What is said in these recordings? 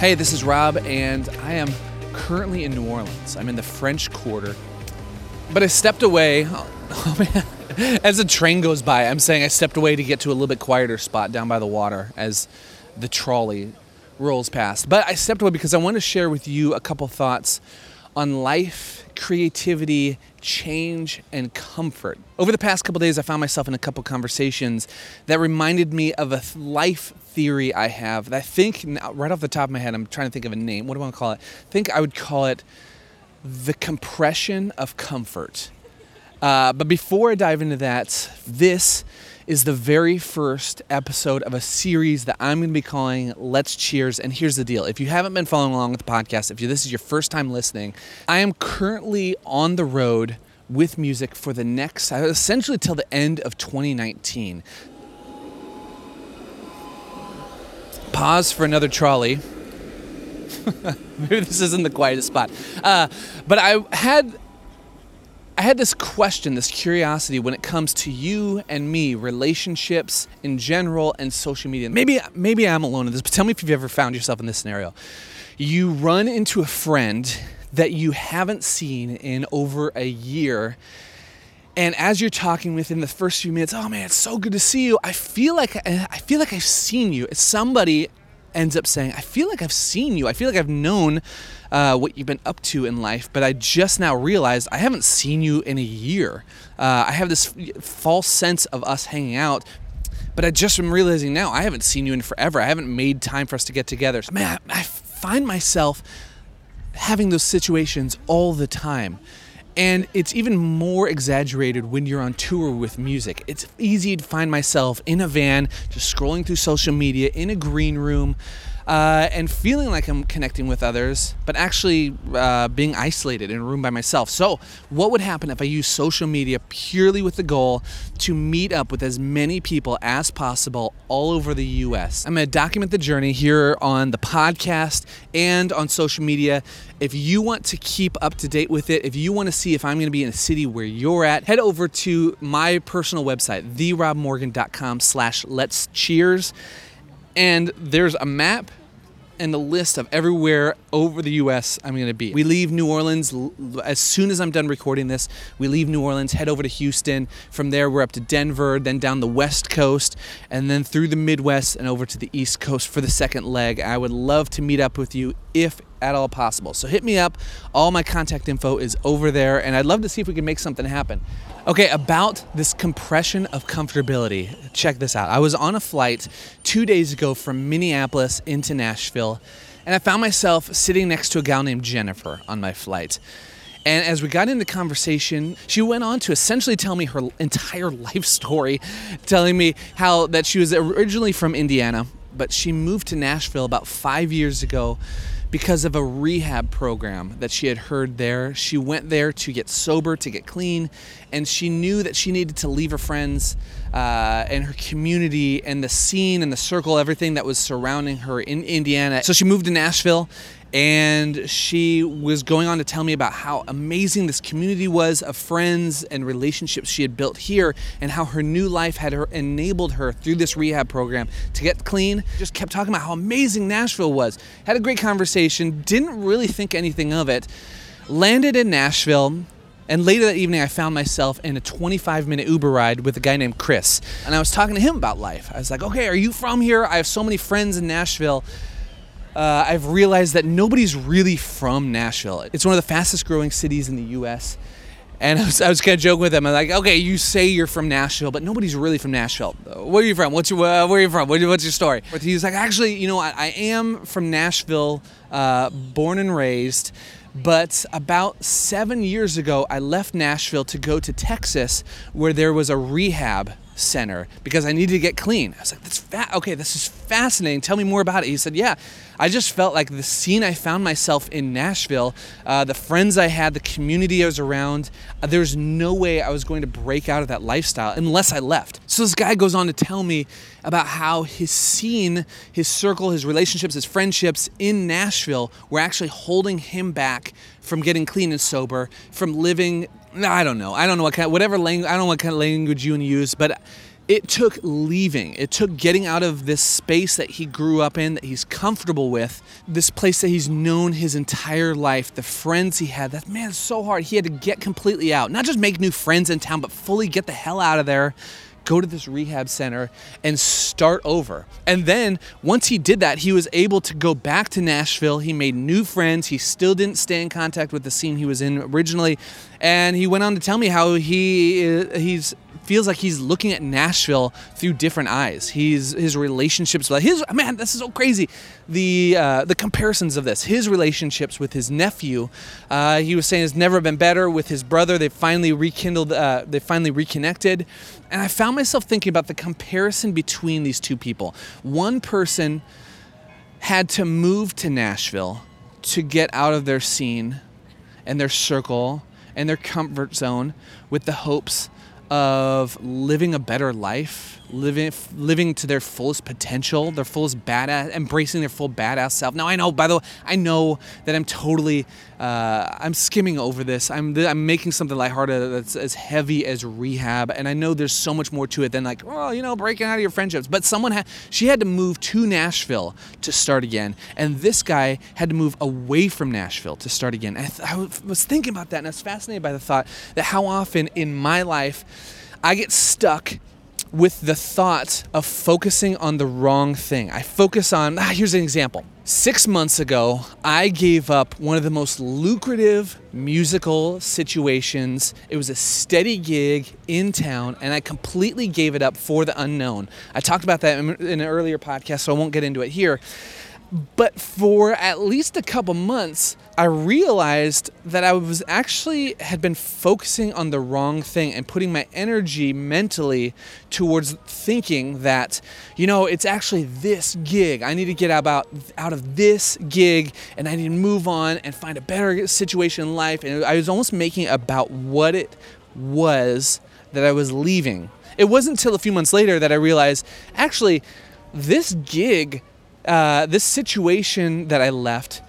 Hey, this is Rob, and I am currently in New Orleans. I'm in the French Quarter, but I stepped away. Oh, man. As the train goes by, I'm saying I stepped away to get to a little bit quieter spot down by the water as the trolley rolls past. But I stepped away because I want to share with you a couple thoughts on life, creativity, change, and comfort. Over the past couple days, I found myself in a couple conversations that reminded me of a life theory I have that I think, right off the top of my head, I'm trying to think of a name. What do I want to call it? I think I would call it the compression of comfort. Uh, but before I dive into that, this is the very first episode of a series that I'm going to be calling Let's Cheers. And here's the deal if you haven't been following along with the podcast, if this is your first time listening, I am currently on the road with music for the next, essentially till the end of 2019. Pause for another trolley. Maybe this isn't the quietest spot. Uh, but I had I had this question, this curiosity when it comes to you and me, relationships in general, and social media. Maybe maybe I'm alone in this, but tell me if you've ever found yourself in this scenario. You run into a friend that you haven't seen in over a year. And as you're talking within the first few minutes, oh man, it's so good to see you. I feel like I feel like I've seen you. It's somebody ends up saying, I feel like I've seen you. I feel like I've known uh, what you've been up to in life, but I just now realized I haven't seen you in a year. Uh, I have this false sense of us hanging out, but I just am realizing now I haven't seen you in forever. I haven't made time for us to get together. So, man, I find myself having those situations all the time. And it's even more exaggerated when you're on tour with music. It's easy to find myself in a van, just scrolling through social media in a green room, uh, and feeling like I'm connecting with others, but actually uh, being isolated in a room by myself. So, what would happen if I use social media purely with the goal to meet up with as many people as possible all over the US? I'm going to document the journey here on the podcast and on social media. If you want to keep up to date with it, if you want to see if I'm going to be in a city where you're at, head over to my personal website, therobmorgan.com slash let's cheers. And there's a map and the list of everywhere over the U.S. I'm going to be. We leave New Orleans as soon as I'm done recording this. We leave New Orleans, head over to Houston. From there, we're up to Denver, then down the West Coast, and then through the Midwest and over to the East Coast for the second leg. I would love to meet up with you if at all possible. So hit me up. All my contact info is over there, and I'd love to see if we can make something happen. Okay, about this compression of comfortability. Check this out. I was on a flight two days ago from Minneapolis into Nashville, and I found myself sitting next to a gal named Jennifer on my flight. And as we got into conversation, she went on to essentially tell me her entire life story, telling me how that she was originally from Indiana, but she moved to Nashville about five years ago because of a rehab program that she had heard there. She went there to get sober, to get clean, and she knew that she needed to leave her friends uh, and her community and the scene and the circle, everything that was surrounding her in Indiana. So she moved to Nashville and she was going on to tell me about how amazing this community was of friends and relationships she had built here and how her new life had her, enabled her through this rehab program to get clean. Just kept talking about how amazing nashville was. Had a great conversation didn't really think anything of it. Landed in nashville and later that evening, I found myself in a 25 minute Uber ride with a guy named Chris. And I was talking to him about life. I was like, okay, are you from here? I have so many friends in Nashville uh, I've realized that nobody's really from Nashville. It's one of the fastest growing cities in the U.S. And I was, I was kind of joking with him. I'm like, okay, you say you're from Nashville, but nobody's really from Nashville. Where are you from? What's your, uh, where are you from? what's your story? He's like, actually, you know, I, I am from Nashville, uh, born and raised. But about seven years ago, I left Nashville to go to Texas, where there was a rehab center because I needed to get clean. I was like, that's fat. okay, this is fascinating. Tell me more about it. He said, yeah, I just felt like the scene I found myself in Nashville, uh, the friends I had, the community I was around, uh, there's no way I was going to break out of that lifestyle unless I left. So this guy goes on to tell me about how his scene, his circle, his relationships, his friendships in Nashville were actually holding him back from getting clean and sober, from living I don't know. I don't know what kind, whatever language. I don't know what kind of language you use, but it took leaving. It took getting out of this space that he grew up in, that he's comfortable with, this place that he's known his entire life, the friends he had. That man, so hard. He had to get completely out, not just make new friends in town, but fully get the hell out of there go to this rehab center and start over. And then once he did that, he was able to go back to Nashville. He made new friends. He still didn't stay in contact with the scene he was in originally. And he went on to tell me how he uh, he's feels like he's looking at Nashville through different eyes. He's his relationships with his man. This is so crazy. The uh, the comparisons of this. His relationships with his nephew. Uh, he was saying has never been better. With his brother, they finally rekindled. Uh, they finally reconnected. And I found myself thinking about the comparison between these two people. One person had to move to Nashville to get out of their scene and their circle and their comfort zone with the hopes of living a better life living living to their fullest potential, their fullest badass, embracing their full badass self. Now I know, by the way, I know that I'm totally, uh, I'm skimming over this. I'm I'm making something lighthearted that's as heavy as rehab, and I know there's so much more to it than like, well, you know, breaking out of your friendships. But someone had, she had to move to Nashville to start again, and this guy had to move away from Nashville to start again. I, th- I was thinking about that, and I was fascinated by the thought that how often in my life. I get stuck with the thought of focusing on the wrong thing. I focus on, ah, here's an example. Six months ago, I gave up one of the most lucrative musical situations. It was a steady gig in town, and I completely gave it up for the unknown. I talked about that in an earlier podcast, so I won't get into it here. But for at least a couple months, I realized that I was actually had been focusing on the wrong thing and putting my energy mentally towards thinking that, you know, it's actually this gig. I need to get about out of this gig and I need to move on and find a better situation in life. And I was almost making about what it was that I was leaving. It wasn't until a few months later that I realized actually this gig uh, this situation that I left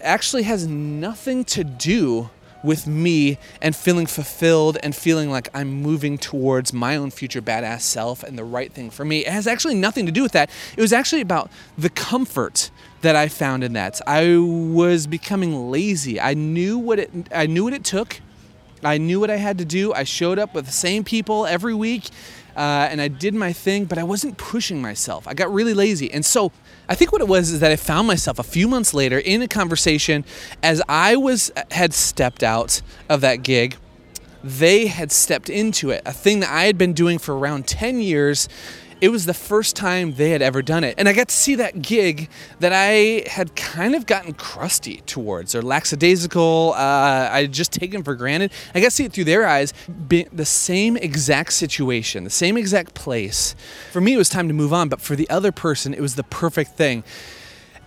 actually has nothing to do with me and feeling fulfilled and feeling like I'm moving towards my own future badass self and the right thing for me. It has actually nothing to do with that. It was actually about the comfort that I found in that. I was becoming lazy. I knew what it I knew what it took. I knew what I had to do. I showed up with the same people every week uh, and I did my thing, but I wasn't pushing myself. I got really lazy. And so I think what it was is that I found myself a few months later in a conversation as I was had stepped out of that gig. They had stepped into it, a thing that I had been doing for around 10 years it was the first time they had ever done it. And I got to see that gig that I had kind of gotten crusty towards or lackadaisical, uh, I had just taken for granted. I got to see it through their eyes, the same exact situation, the same exact place. For me, it was time to move on, but for the other person, it was the perfect thing.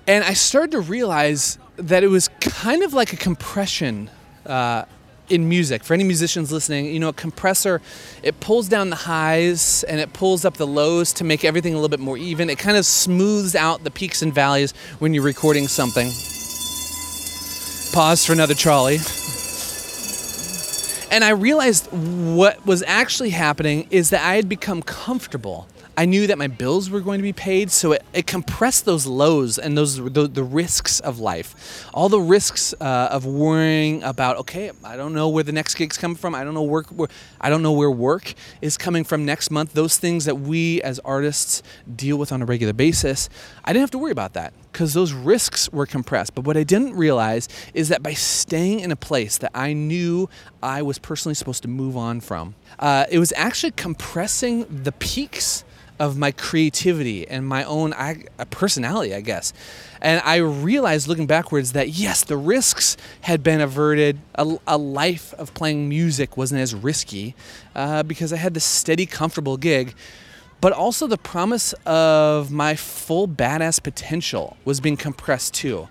And I started to realize that it was kind of like a compression uh, in music for any musicians listening you know a compressor it pulls down the highs and it pulls up the lows to make everything a little bit more even. It kind of smooths out the peaks and valleys when you're recording something. Pause for another trolley. And i realized what was actually happening is that i had become comfortable I knew that my bills were going to be paid, so it, it compressed those lows and those the, the risks of life, all the risks uh, of worrying about. Okay, I don't know where the next gig's coming from. I don't know work. Where, I don't know where work is coming from next month. Those things that we as artists deal with on a regular basis, I didn't have to worry about that because those risks were compressed. But what I didn't realize is that by staying in a place that I knew I was personally supposed to move on from, uh, it was actually compressing the peaks of my creativity and my own personality, I guess. And I realized looking backwards that yes, the risks had been averted. A, a life of playing music wasn't as risky uh, because I had this steady, comfortable gig. But also, the promise of my full badass potential was being compressed too.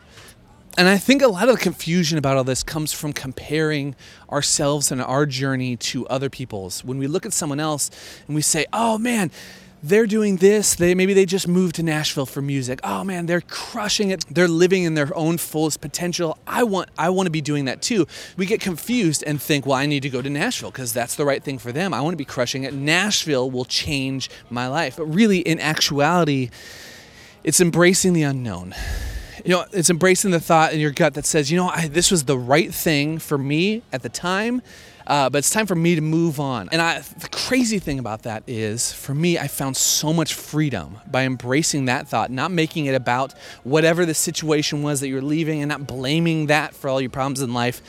And I think a lot of the confusion about all this comes from comparing ourselves and our journey to other people's. When we look at someone else and we say, oh man, they're doing this. They maybe they just moved to Nashville for music. Oh man, they're crushing it. They're living in their own fullest potential. I want I want to be doing that too. We get confused and think, well, I need to go to Nashville because that's the right thing for them. I want to be crushing it. Nashville will change my life. But really, in actuality, it's embracing the unknown. You know, it's embracing the thought in your gut that says, you know, I, this was the right thing for me at the time uh, but it's time for me to move on. And I, the crazy thing about that is, for me, I found so much freedom by embracing that thought, not making it about whatever the situation was that you're leaving and not blaming that for all your problems in life.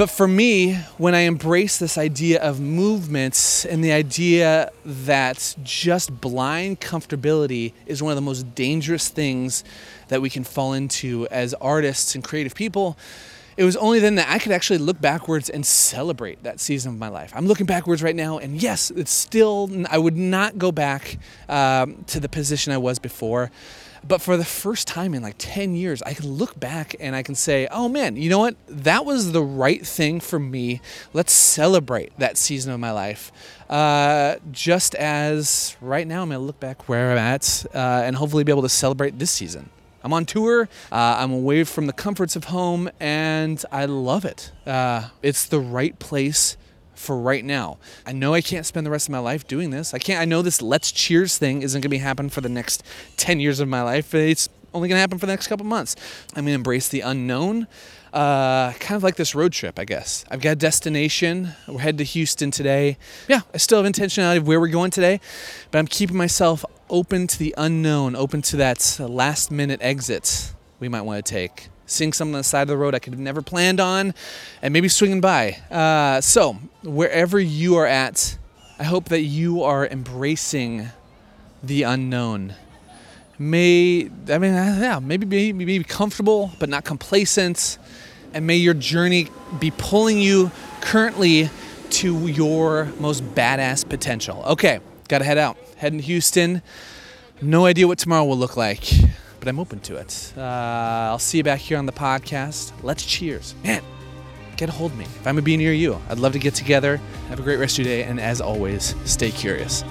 But for me, when I embrace this idea of movements and the idea that just blind comfortability is one of the most dangerous things that we can fall into as artists and creative people, it was only then that I could actually look backwards and celebrate that season of my life. I'm looking backwards right now, and yes, it's still, I would not go back um, to the position I was before. But for the first time in like 10 years, I can look back and I can say, oh man, you know what? That was the right thing for me. Let's celebrate that season of my life. Uh, just as right now, I'm going to look back where I'm at uh, and hopefully be able to celebrate this season. I'm on tour. Uh, I'm away from the comforts of home, and I love it. Uh, it's the right place for right now. I know I can't spend the rest of my life doing this. I can't. I know this Let's Cheers thing isn't going to be happening for the next 10 years of my life. It's only going to happen for the next couple months. I'm going to embrace the unknown. Uh, kind of like this road trip, I guess. I've got a destination. We're headed to Houston today. Yeah, I still have intentionality of where we're going today, but I'm keeping myself open to the unknown, open to that last minute exit we might want to take. Seeing something on the side of the road I could have never planned on, and maybe swinging by. Uh, so, wherever you are at, I hope that you are embracing the unknown. May I mean, uh, yeah, maybe be, be comfortable but not complacent, and may your journey be pulling you currently to your most badass potential. Okay, gotta head out. Heading to Houston. No idea what tomorrow will look like, but I'm open to it. Uh, I'll see you back here on the podcast. Let's cheers. Man, get a hold of me. If I'm gonna be near you, I'd love to get together. Have a great rest of your day, and as always, stay curious.